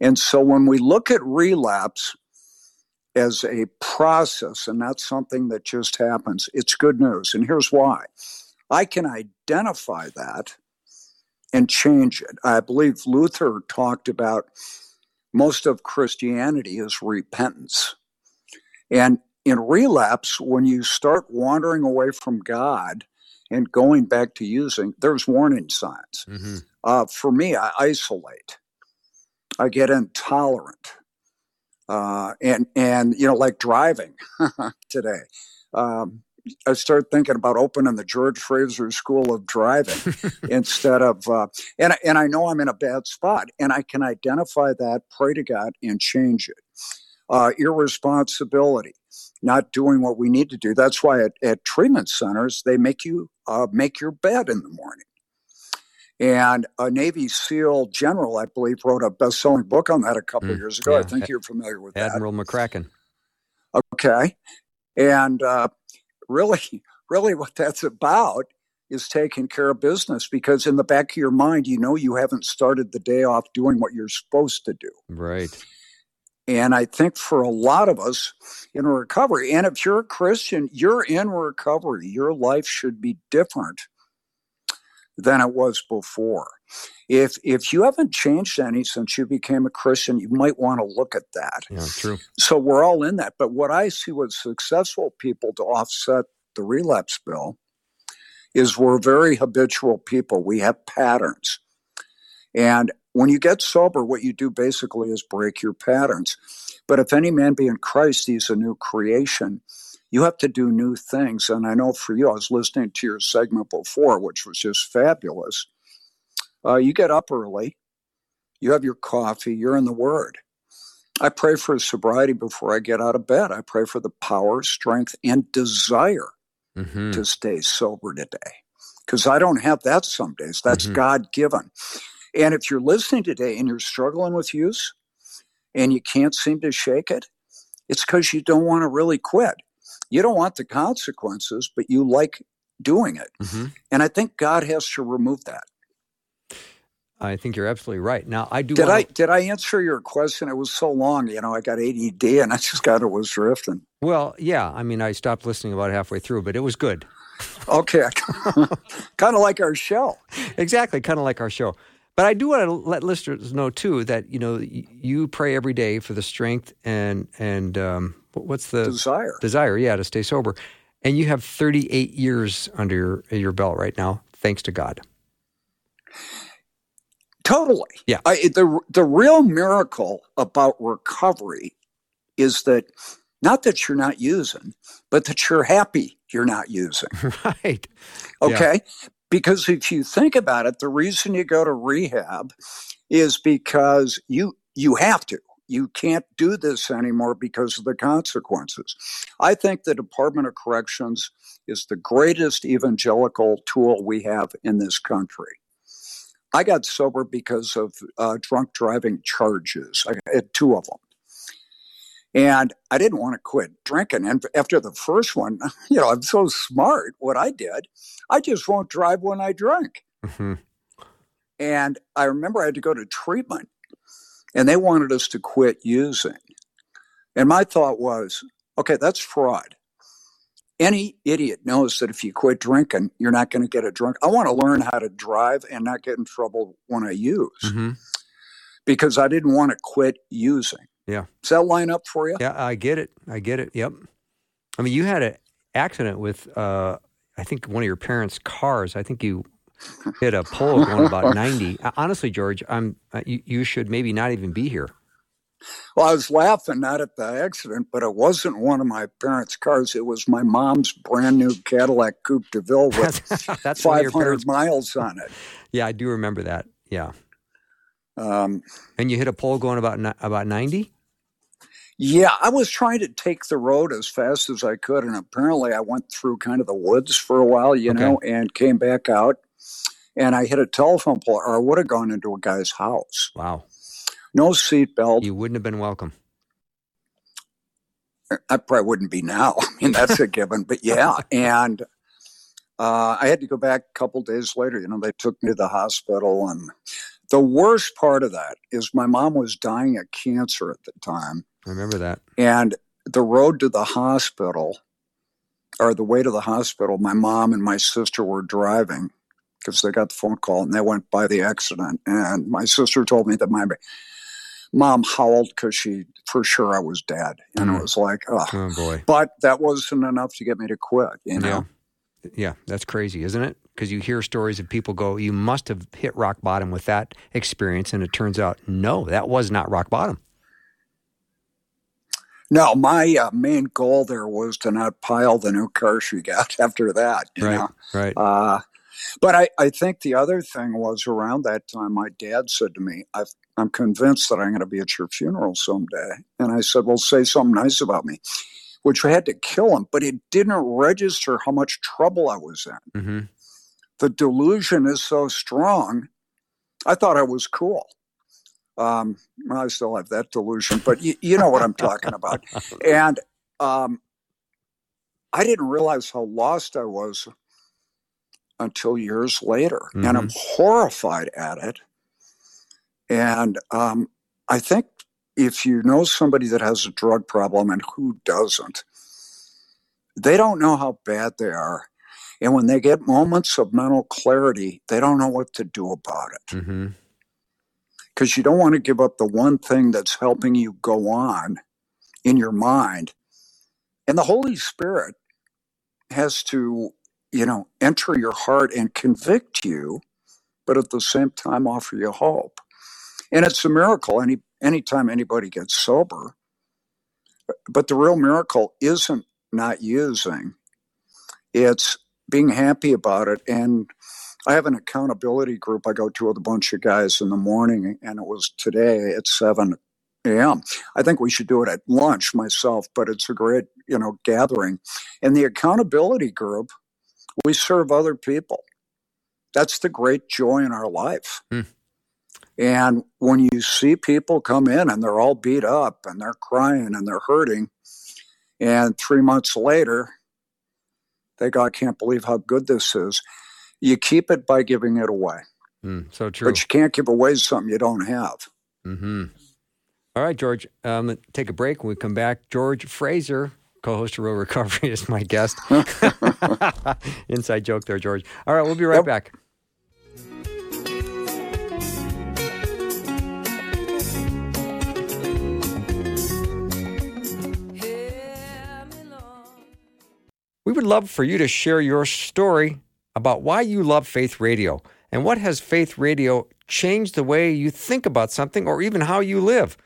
[SPEAKER 4] And so when we look at relapse as a process and not something that just happens, it's good news. And here's why I can identify that and change it. I believe Luther talked about most of Christianity is repentance. And in relapse, when you start wandering away from God and going back to using, there's warning signs.
[SPEAKER 1] Mhm.
[SPEAKER 4] Uh, for me, I isolate. I get intolerant, uh, and and you know, like driving today. Um, I start thinking about opening the George Fraser School of Driving instead of, uh, and I- and I know I'm in a bad spot, and I can identify that, pray to God, and change it. Uh, irresponsibility, not doing what we need to do. That's why at, at treatment centers they make you uh, make your bed in the morning. And a Navy SEAL general, I believe, wrote a best-selling book on that a couple
[SPEAKER 1] Mm,
[SPEAKER 4] of years ago. I think you're familiar with that.
[SPEAKER 1] Admiral McCracken.
[SPEAKER 4] Okay. And uh, really, really, what that's about is taking care of business because in the back of your mind, you know you haven't started the day off doing what you're supposed to do.
[SPEAKER 1] Right.
[SPEAKER 4] And I think for a lot of us in recovery, and if you're a Christian, you're in recovery. Your life should be different than it was before. If if you haven't changed any since you became a Christian, you might want to look at that
[SPEAKER 1] Yeah, true.
[SPEAKER 4] so we're all in that. But what I see with successful people to offset the relapse bill is we're very habitual people. We have patterns. And when you get sober, what you do basically is break your patterns. But if any man be in Christ, he's a new creation. You have to do new things. And I know for you, I was listening to your segment before, which was just fabulous. Uh, you get up early, you have your coffee, you're in the Word. I pray for sobriety before I get out of bed. I pray for the power, strength, and desire
[SPEAKER 1] hmm
[SPEAKER 4] to stay sober today. Because I don't have that some days. That's
[SPEAKER 1] Mhm.
[SPEAKER 4] God given. And if you're listening today and you're struggling with use and you can't seem to shake it, it's because you don't want to really quit. You don't want the consequences, but you like doing it.
[SPEAKER 1] hmm
[SPEAKER 4] And I think God has to remove that.
[SPEAKER 1] I think you're absolutely right. Now, I do.
[SPEAKER 4] Did
[SPEAKER 1] wanna-
[SPEAKER 4] I did I answer your question? It was so long, you know. I got ADD, and I just got it was drifting.
[SPEAKER 1] Well, yeah. I mean, I stopped listening about halfway through, but it was good.
[SPEAKER 4] Okay, kind of like our show.
[SPEAKER 1] exactly, kind of like our show. But I do want to let listeners know too that you know you pray every day for the strength and and um, what's the
[SPEAKER 4] Desire.
[SPEAKER 1] desire? Yeah, to stay sober. And you have 38 years under your your belt right now, thanks to God.
[SPEAKER 4] Totally.
[SPEAKER 1] Yeah.
[SPEAKER 4] I, the the real miracle about recovery is that not that you're not using, but that you're happy you're not using.
[SPEAKER 1] right. Yeah.
[SPEAKER 4] Okay? Because if you think about it, the reason you go to rehab is because you you have to. You can't do this anymore because of the consequences. I think the Department of Corrections is the greatest evangelical tool we have in this country. I got sober because of uh, drunk driving charges. I had two of them. And I didn't want to quit drinking. And after the first one, you know, I'm so smart. What I did, I just won't drive when I drink.
[SPEAKER 1] Mhm.
[SPEAKER 4] And I remember I had to go to treatment and they wanted us to quit using. And my thought was, okay, that's fraud. any idiot knows that if you quit drinking, you're not going to get a drunk. I want to learn how to drive and not get in trouble when I use
[SPEAKER 1] hmm
[SPEAKER 4] because I didn't want to quit using.
[SPEAKER 1] Yeah.
[SPEAKER 4] Does that line up for you?
[SPEAKER 1] Yeah, I get it. I get it. Yep. I mean, you had an accident with, uh, I think, one of your parents' cars. I think you hit a pole going about 90. Uh, Honestly, George, I'm, uh, you, you should maybe not even be here.
[SPEAKER 4] Well, I was laughing not at the accident, but it wasn't one of my parents' cars. It was my mom's brand new Cadillac Coupe de Ville with
[SPEAKER 1] That's one of your
[SPEAKER 4] 500
[SPEAKER 1] parents.
[SPEAKER 4] miles on it.
[SPEAKER 1] Yeah, I do remember that. Yeah.
[SPEAKER 4] Um,
[SPEAKER 1] And you hit a pole going about about 90?
[SPEAKER 4] yeah, I was trying to take the road as fast as I could, and apparently I went through kind of the woods for a while, you
[SPEAKER 1] Okay.
[SPEAKER 4] know, and came back out. And I hit a telephone pole, or I would have gone into a guy's house.
[SPEAKER 1] Wow.
[SPEAKER 4] No seatbelt.
[SPEAKER 1] You wouldn't have been welcome.
[SPEAKER 4] I probably wouldn't be now. I mean, that's a given. But yeah, and uh, I had to go back a couple days later. You know, they took me to the hospital, and the worst part of that is my mom was dying of cancer at the time,
[SPEAKER 1] I remember that.
[SPEAKER 4] and the road to the hospital, or the way to the hospital, my mom and my sister were driving because they got the phone call and they went by the accident, and my sister told me that my mom howled because she for sure I was dead, and
[SPEAKER 1] Mm.
[SPEAKER 4] it was like, oh.
[SPEAKER 1] Oh, boy.
[SPEAKER 4] But that wasn't enough to get me to quit, you know.
[SPEAKER 1] Yeah. Yeah, that's crazy, isn't it? Because you hear stories of people go, you must have hit rock bottom with that experience. And it turns out, no, that was not rock bottom.
[SPEAKER 4] No, my uh, main goal there was to not pile the new car she got after that, you
[SPEAKER 1] right.
[SPEAKER 4] know.
[SPEAKER 1] Right.
[SPEAKER 4] Uh, but I, I think the other thing was around that time, my dad said to me, I've, I'm convinced that I'm going to be at your funeral someday. And I said, Well, say something nice about me, which I had to kill him, but it didn't register how much trouble I was in.
[SPEAKER 1] Mm-hmm.
[SPEAKER 4] The delusion is so strong. I thought I was cool. Um, I still have that delusion, but you, you know what I'm talking about. And um, I didn't realize how lost I was until years later. And I'm horrified at it. And um, I think if you know somebody that has a drug problem and who doesn't, they don't know how bad they are. And when they get moments of mental clarity, they don't know what to do about it because you don't want to give up the one thing that's helping you go on in your mind. And the Holy Spirit has to, you know, enter your heart and convict you, but at the same time offer you hope. And it's a miracle any anytime anybody gets sober. But the real miracle isn't not using. It's being happy about it and I have an accountability group I go to with a bunch of guys in the morning, and it was today at 7 a.m. I think we should do it at lunch myself, but it's a great, you know, gathering. And the accountability group, we serve other people. That's the great joy in our life.
[SPEAKER 1] Hmm.
[SPEAKER 4] And when you see people come in and they're all beat up and they're crying and they're hurting, and three months later, they go, I can't believe how good this is. You keep it by giving it away.
[SPEAKER 1] Mm, so true.
[SPEAKER 4] But you can't give away something you don't have.
[SPEAKER 1] hmm All right, George. Um, take a break. When we come back, George Fraser, co-host of Real Recovery, is my guest. Inside joke there, George. All right, we'll be right
[SPEAKER 4] Yep.
[SPEAKER 1] back. We would love for you to share your story about why you love Faith Radio and what has Faith Radio changed the way you think about something or even how you live.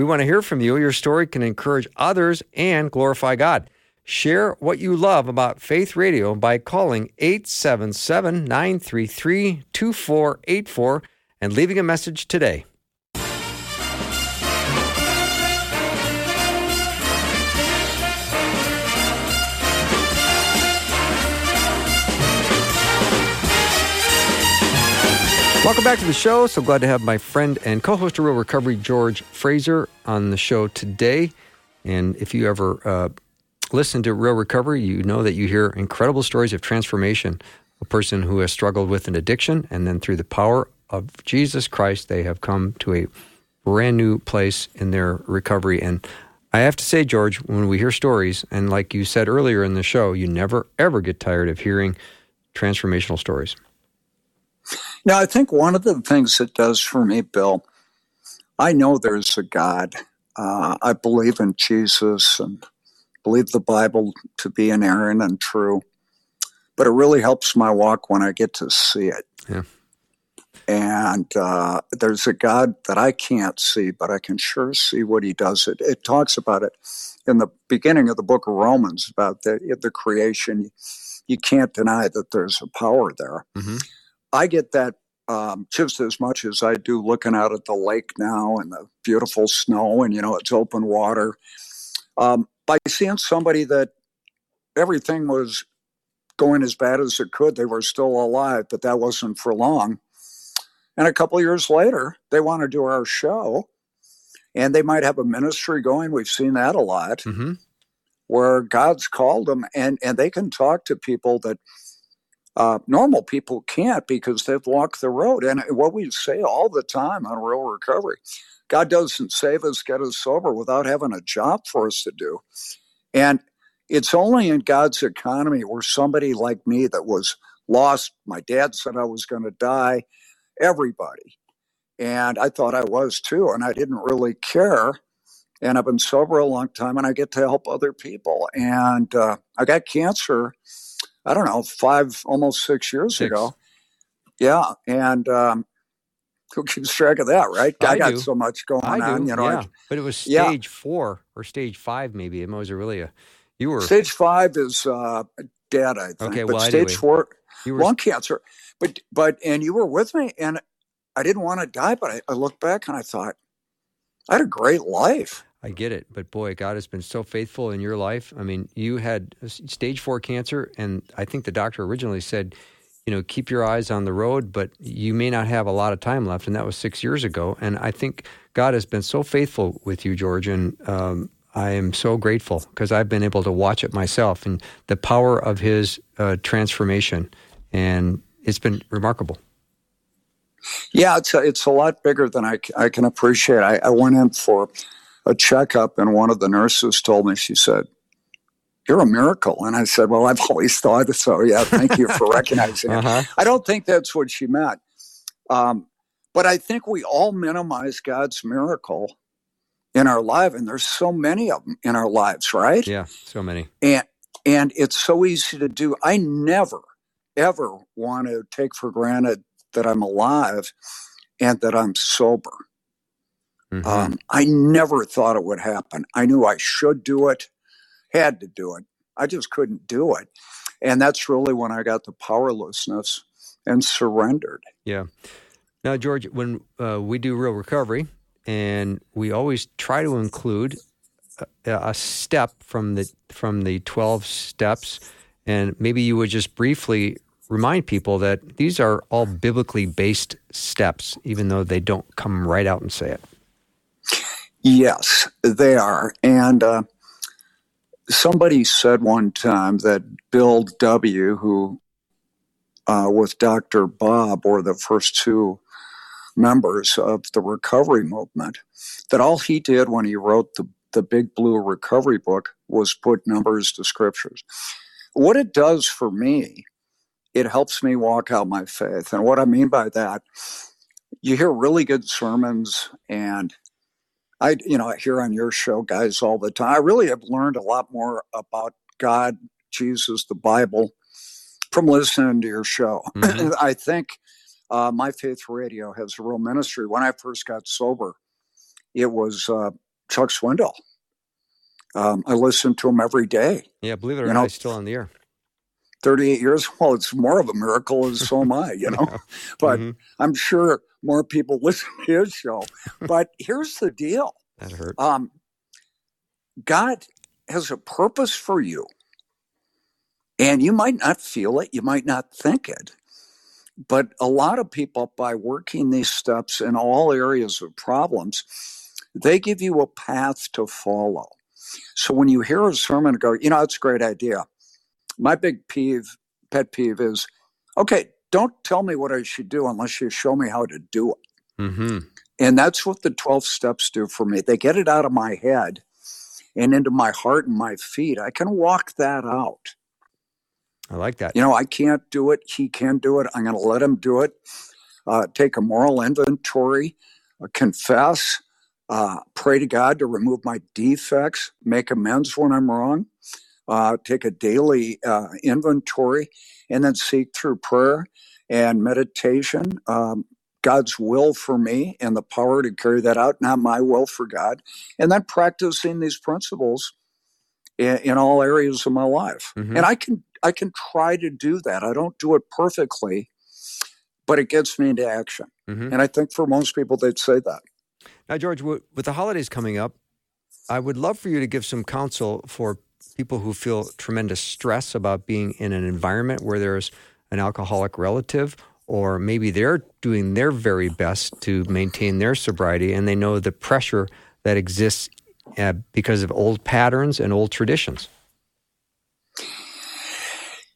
[SPEAKER 1] We want to hear from you. Your story can encourage others and glorify God. Share what you love about Faith Radio by calling 877 933 2484 and leaving a message today. Welcome back to the show. So glad to have my friend and co host of Real Recovery, George Fraser, on the show today. And if you ever uh, listen to Real Recovery, you know that you hear incredible stories of transformation. A person who has struggled with an addiction, and then through the power of Jesus Christ, they have come to a brand new place in their recovery. And I have to say, George, when we hear stories, and like you said earlier in the show, you never ever get tired of hearing transformational stories.
[SPEAKER 4] Now, I think one of the things it does for me, Bill, I know there's a God. Uh, I believe in Jesus and believe the Bible to be inerrant and true. But it really helps my walk when I get to see it.
[SPEAKER 1] Yeah.
[SPEAKER 4] And uh, there's a God that I can't see, but I can sure see what He does. It, it talks about it in the beginning of the book of Romans about the, the creation. You can't deny that there's a power there.
[SPEAKER 1] Mm-hmm.
[SPEAKER 4] I get that um, just as much as I do looking out at the lake now and the beautiful snow and, you know, it's open water. Um, by seeing somebody that everything was going as bad as it could, they were still alive, but that wasn't for long. And a couple years later, they want to do our show and they might have a ministry going. We've seen that a lot
[SPEAKER 1] Mm-hmm.
[SPEAKER 4] where God's called them and, and they can talk to people that uh, normal people can't because they've walked the road. And what we say all the time on Real Recovery God doesn't save us, get us sober without having a job for us to do. And it's only in God's economy where somebody like me that was lost, my dad said I was going to die, everybody. And I thought I was too, and I didn't really care. And I've been sober a long time, and I get to help other people. And uh, I got cancer, I don't know, five, almost six years
[SPEAKER 1] Six.
[SPEAKER 4] ago. Yeah. And um, who keeps track of that, right?
[SPEAKER 1] I
[SPEAKER 4] got
[SPEAKER 1] do.
[SPEAKER 4] so much going
[SPEAKER 1] I
[SPEAKER 4] on.
[SPEAKER 1] do,
[SPEAKER 4] You know, I-
[SPEAKER 1] but it was
[SPEAKER 4] Yeah.
[SPEAKER 1] stage four or stage five, maybe. It was really a. You were
[SPEAKER 4] Stage five is uh, dead, I think.
[SPEAKER 1] Okay,
[SPEAKER 4] but
[SPEAKER 1] well,
[SPEAKER 4] stage
[SPEAKER 1] anyway.
[SPEAKER 4] four,
[SPEAKER 1] you were
[SPEAKER 4] lung cancer. But but and you were with me, and I didn't want to die, but I, I looked back and I thought I had a great life.
[SPEAKER 1] I get it, but boy, God has been so faithful in your life. I mean, you had stage four cancer, and I think the doctor originally said, you know, keep your eyes on the road, but you may not have a lot of time left, and that was six years ago. And I think God has been so faithful with you, George, and um, I am so grateful because I've been able to watch it myself and the power of His uh, transformation, and it's been remarkable.
[SPEAKER 4] Yeah, it's a, it's a lot bigger than I, I can appreciate. I, I went in for a checkup, and one of the nurses told me, she said, "You're a miracle." And I said, "Well, I've always thought so." Yeah, thank you for recognizing.
[SPEAKER 1] Uh-huh.
[SPEAKER 4] I don't think that's what she meant. Um, but I think we all minimize God's miracle in our life, and there's so many of them in our lives, right?
[SPEAKER 1] Yeah, so many.
[SPEAKER 4] And and it's so easy to do. I never, ever want to take for granted that I'm alive and that I'm sober.
[SPEAKER 1] Mhm.
[SPEAKER 4] Um, I never thought it would happen. I knew I should do it, had to do it. I just couldn't do it. And that's really when I got the powerlessness and surrendered.
[SPEAKER 1] Yeah. Now, George, when uh, we do real recovery, and we always try to include a, a step from the from the twelve steps, and maybe you would just briefly remind people that these are all biblically based steps, even though they don't come right out and say it.
[SPEAKER 4] Yes, they are. And uh, somebody said one time that Bill W., who uh, with Dr. Bob were the first two members of the recovery movement, that all he did when he wrote the, the Big Blue Recovery book was put numbers to scriptures. What it does for me, it helps me walk out my faith. And what I mean by that, you hear really good sermons and I, you know, I hear on your show, guys, all the time. I really have learned a lot more about God, Jesus, the Bible from listening to your show.
[SPEAKER 1] Mhm.
[SPEAKER 4] I think uh, My Faith Radio has a real ministry. When I first got sober, it was uh, Chuck Swindoll. Um, I listened to him every day.
[SPEAKER 1] Yeah, believe it or not, he's still on the air.
[SPEAKER 4] 38 years. Well, it's more of a miracle, and so am I, you know. But
[SPEAKER 1] Mhm.
[SPEAKER 4] I'm sure more people listen to his show. But here's the deal.
[SPEAKER 1] that hurt.
[SPEAKER 4] um, God has a purpose for you. And you might not feel it, you might not think it. But a lot of people, by working these steps in all areas of problems, they give you a path to follow. So when you hear a sermon go, you know, it's a great idea. My big peeve, pet peeve is, okay, don't tell me what I should do unless you show me how to do it.
[SPEAKER 1] hmm
[SPEAKER 4] And that's what the 12 steps do for me. They get it out of my head. and into my heart and my feet, I can walk that out.
[SPEAKER 1] I like that.
[SPEAKER 4] You know, I can't do it. He can do it. I'm going to let him do it. Uh, take a moral inventory, uh, confess, uh, pray to God to remove my defects, make amends when I'm wrong, uh, take a daily uh, inventory, and then seek through prayer and meditation um, God's will for me and the power to carry that out, not my will for God, and then practicing these principles in, in all areas of my life.
[SPEAKER 1] Mhm.
[SPEAKER 4] And I can I can try to do that. I don't do it perfectly, but it gets me into action.
[SPEAKER 1] Mhm.
[SPEAKER 4] And I think for most people, they'd say that.
[SPEAKER 1] Now, George, with the holidays coming up, I would love for you to give some counsel for people who feel tremendous stress about being in an environment where there's an alcoholic relative, or maybe they're doing their very best to maintain their sobriety and they know the pressure that exists uh, because of old patterns and old traditions.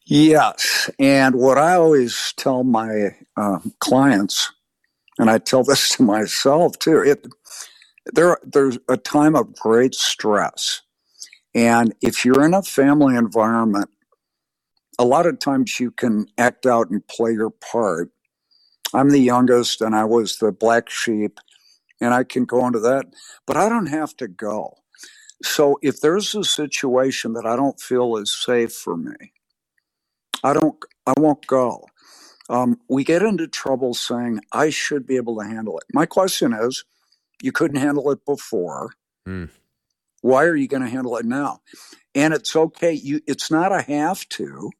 [SPEAKER 4] Yes. And what I always tell my uh, clients, and I tell this to myself too, it, there, there's a time of great stress. And if you're in a family environment, a lot of times you can act out and play your part. I'm the youngest and I was the black sheep, and I can go into that, but I don't have to go. So if there's a situation that I don't feel is safe for me, I don't. I won't go. Um, we get into trouble saying I should be able to handle it. My question is, you couldn't handle it before.
[SPEAKER 1] Mm.
[SPEAKER 4] Why are you going to handle it now? And it's okay. You. It's not a have to.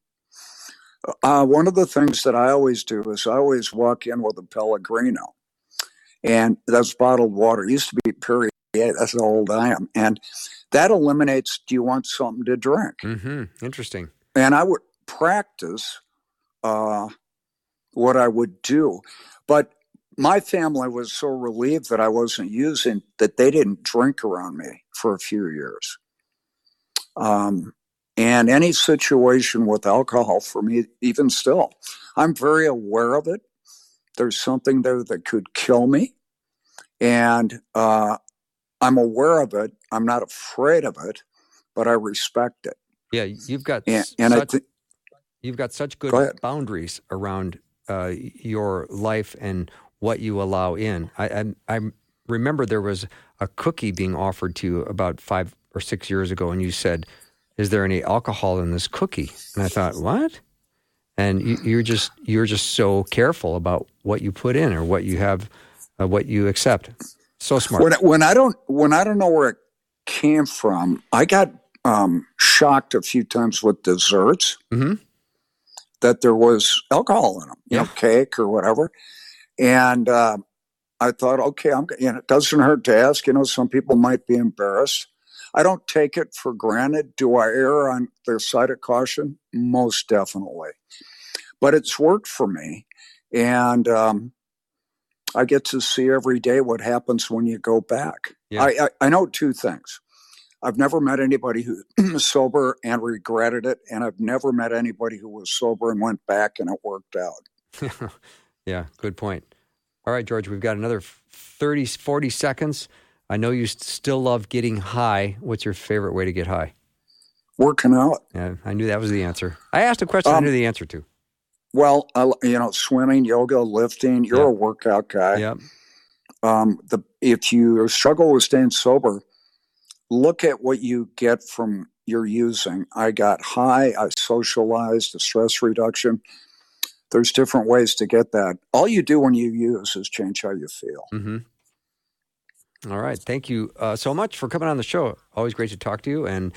[SPEAKER 4] Uh, one of the things that I always do is I always walk in with a Pellegrino, and that's bottled water. It used to be Perrier. That's how old I am, and that eliminates. Do you want something to drink?
[SPEAKER 1] hmm Interesting.
[SPEAKER 4] and I would practice uh, what I would do. But my family was so relieved that I wasn't using that they didn't drink around me for a few years. Um, and any situation with alcohol for me, even still, I'm very aware of it. There's something there that could kill me. And uh, I'm aware of it. I'm not afraid of it, but I respect it.
[SPEAKER 1] Yeah, you've got
[SPEAKER 4] And,
[SPEAKER 1] s-
[SPEAKER 4] and I
[SPEAKER 1] such, you've got such good
[SPEAKER 4] Go
[SPEAKER 1] boundaries around uh, your life and what you allow in. I, I I remember there was a cookie being offered to you about five or six years ago, and you said, "Is there any alcohol in this cookie?" And I thought, "What?" And you, you're just you're just so careful about what you put in or what you have, uh, what you accept. So smart.
[SPEAKER 4] when when I don't when I don't know where it came from, I got um, shocked a few times with desserts
[SPEAKER 1] Mhm.
[SPEAKER 4] that there was alcohol in them, you know, cake or whatever. And uh, I thought, okay, I'm you know, it doesn't hurt to ask. You know, some people might be embarrassed. I don't take it for granted. Do I err on the side of caution? Most definitely. But it's worked for me, and um, I get to see every day what happens when you go back.
[SPEAKER 1] Yeah.
[SPEAKER 4] I, I, I know two things. I've never met anybody who was sober and regretted it, and I've never met anybody who was sober and went back and it worked out.
[SPEAKER 1] yeah, good point. All right, George, we've got another 30, 40 seconds. I know you still love getting high. What's your favorite way to get high?
[SPEAKER 4] Working out.
[SPEAKER 1] Yeah, I knew that was the answer. I asked a question I
[SPEAKER 4] Um,
[SPEAKER 1] knew the answer to.
[SPEAKER 4] Well, I, you know, swimming, yoga, lifting. You're
[SPEAKER 1] Yeah.
[SPEAKER 4] a workout guy.
[SPEAKER 1] Yep.
[SPEAKER 4] Um, the if you struggle with staying sober, look at what you get from your using. I got high. I socialized. The stress reduction. There's different ways to get that. All you do when you use is change how you feel.
[SPEAKER 1] hmm All right. Thank you uh, so much for coming on the show. Always great to talk to you. And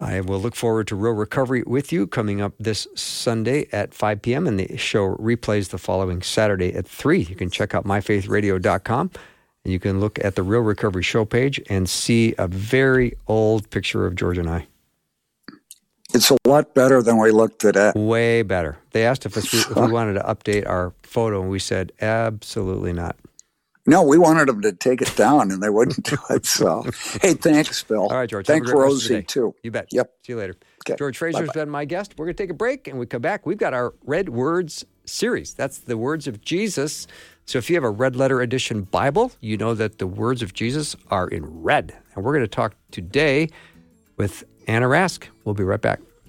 [SPEAKER 1] I will look forward to Real Recovery with you coming up this Sunday at 5 p.m. And the show replays the following Saturday at 3. You can check out myfaithradio.com and you can look at the Real Recovery show page and see a very old picture of George and I.
[SPEAKER 4] It's a lot better than we looked at it.
[SPEAKER 1] Way better. They asked if, us, if we wanted to update our photo, and we said, absolutely not.
[SPEAKER 4] No, we wanted them to take it down, and they wouldn't do it. So, hey, thanks, Bill.
[SPEAKER 1] All right, George.
[SPEAKER 4] Thanks, Rosie, too.
[SPEAKER 1] You bet.
[SPEAKER 4] Yep.
[SPEAKER 1] See you later.
[SPEAKER 4] Okay.
[SPEAKER 1] George Fraser's
[SPEAKER 4] Bye-bye.
[SPEAKER 1] been my guest. We're going to take a break, and we come back. We've got our Red Words series. That's the words of Jesus. So, if you have a red letter edition Bible, you know that the words of Jesus are in red. And we're going to talk today with Anna Rask. We'll be right back.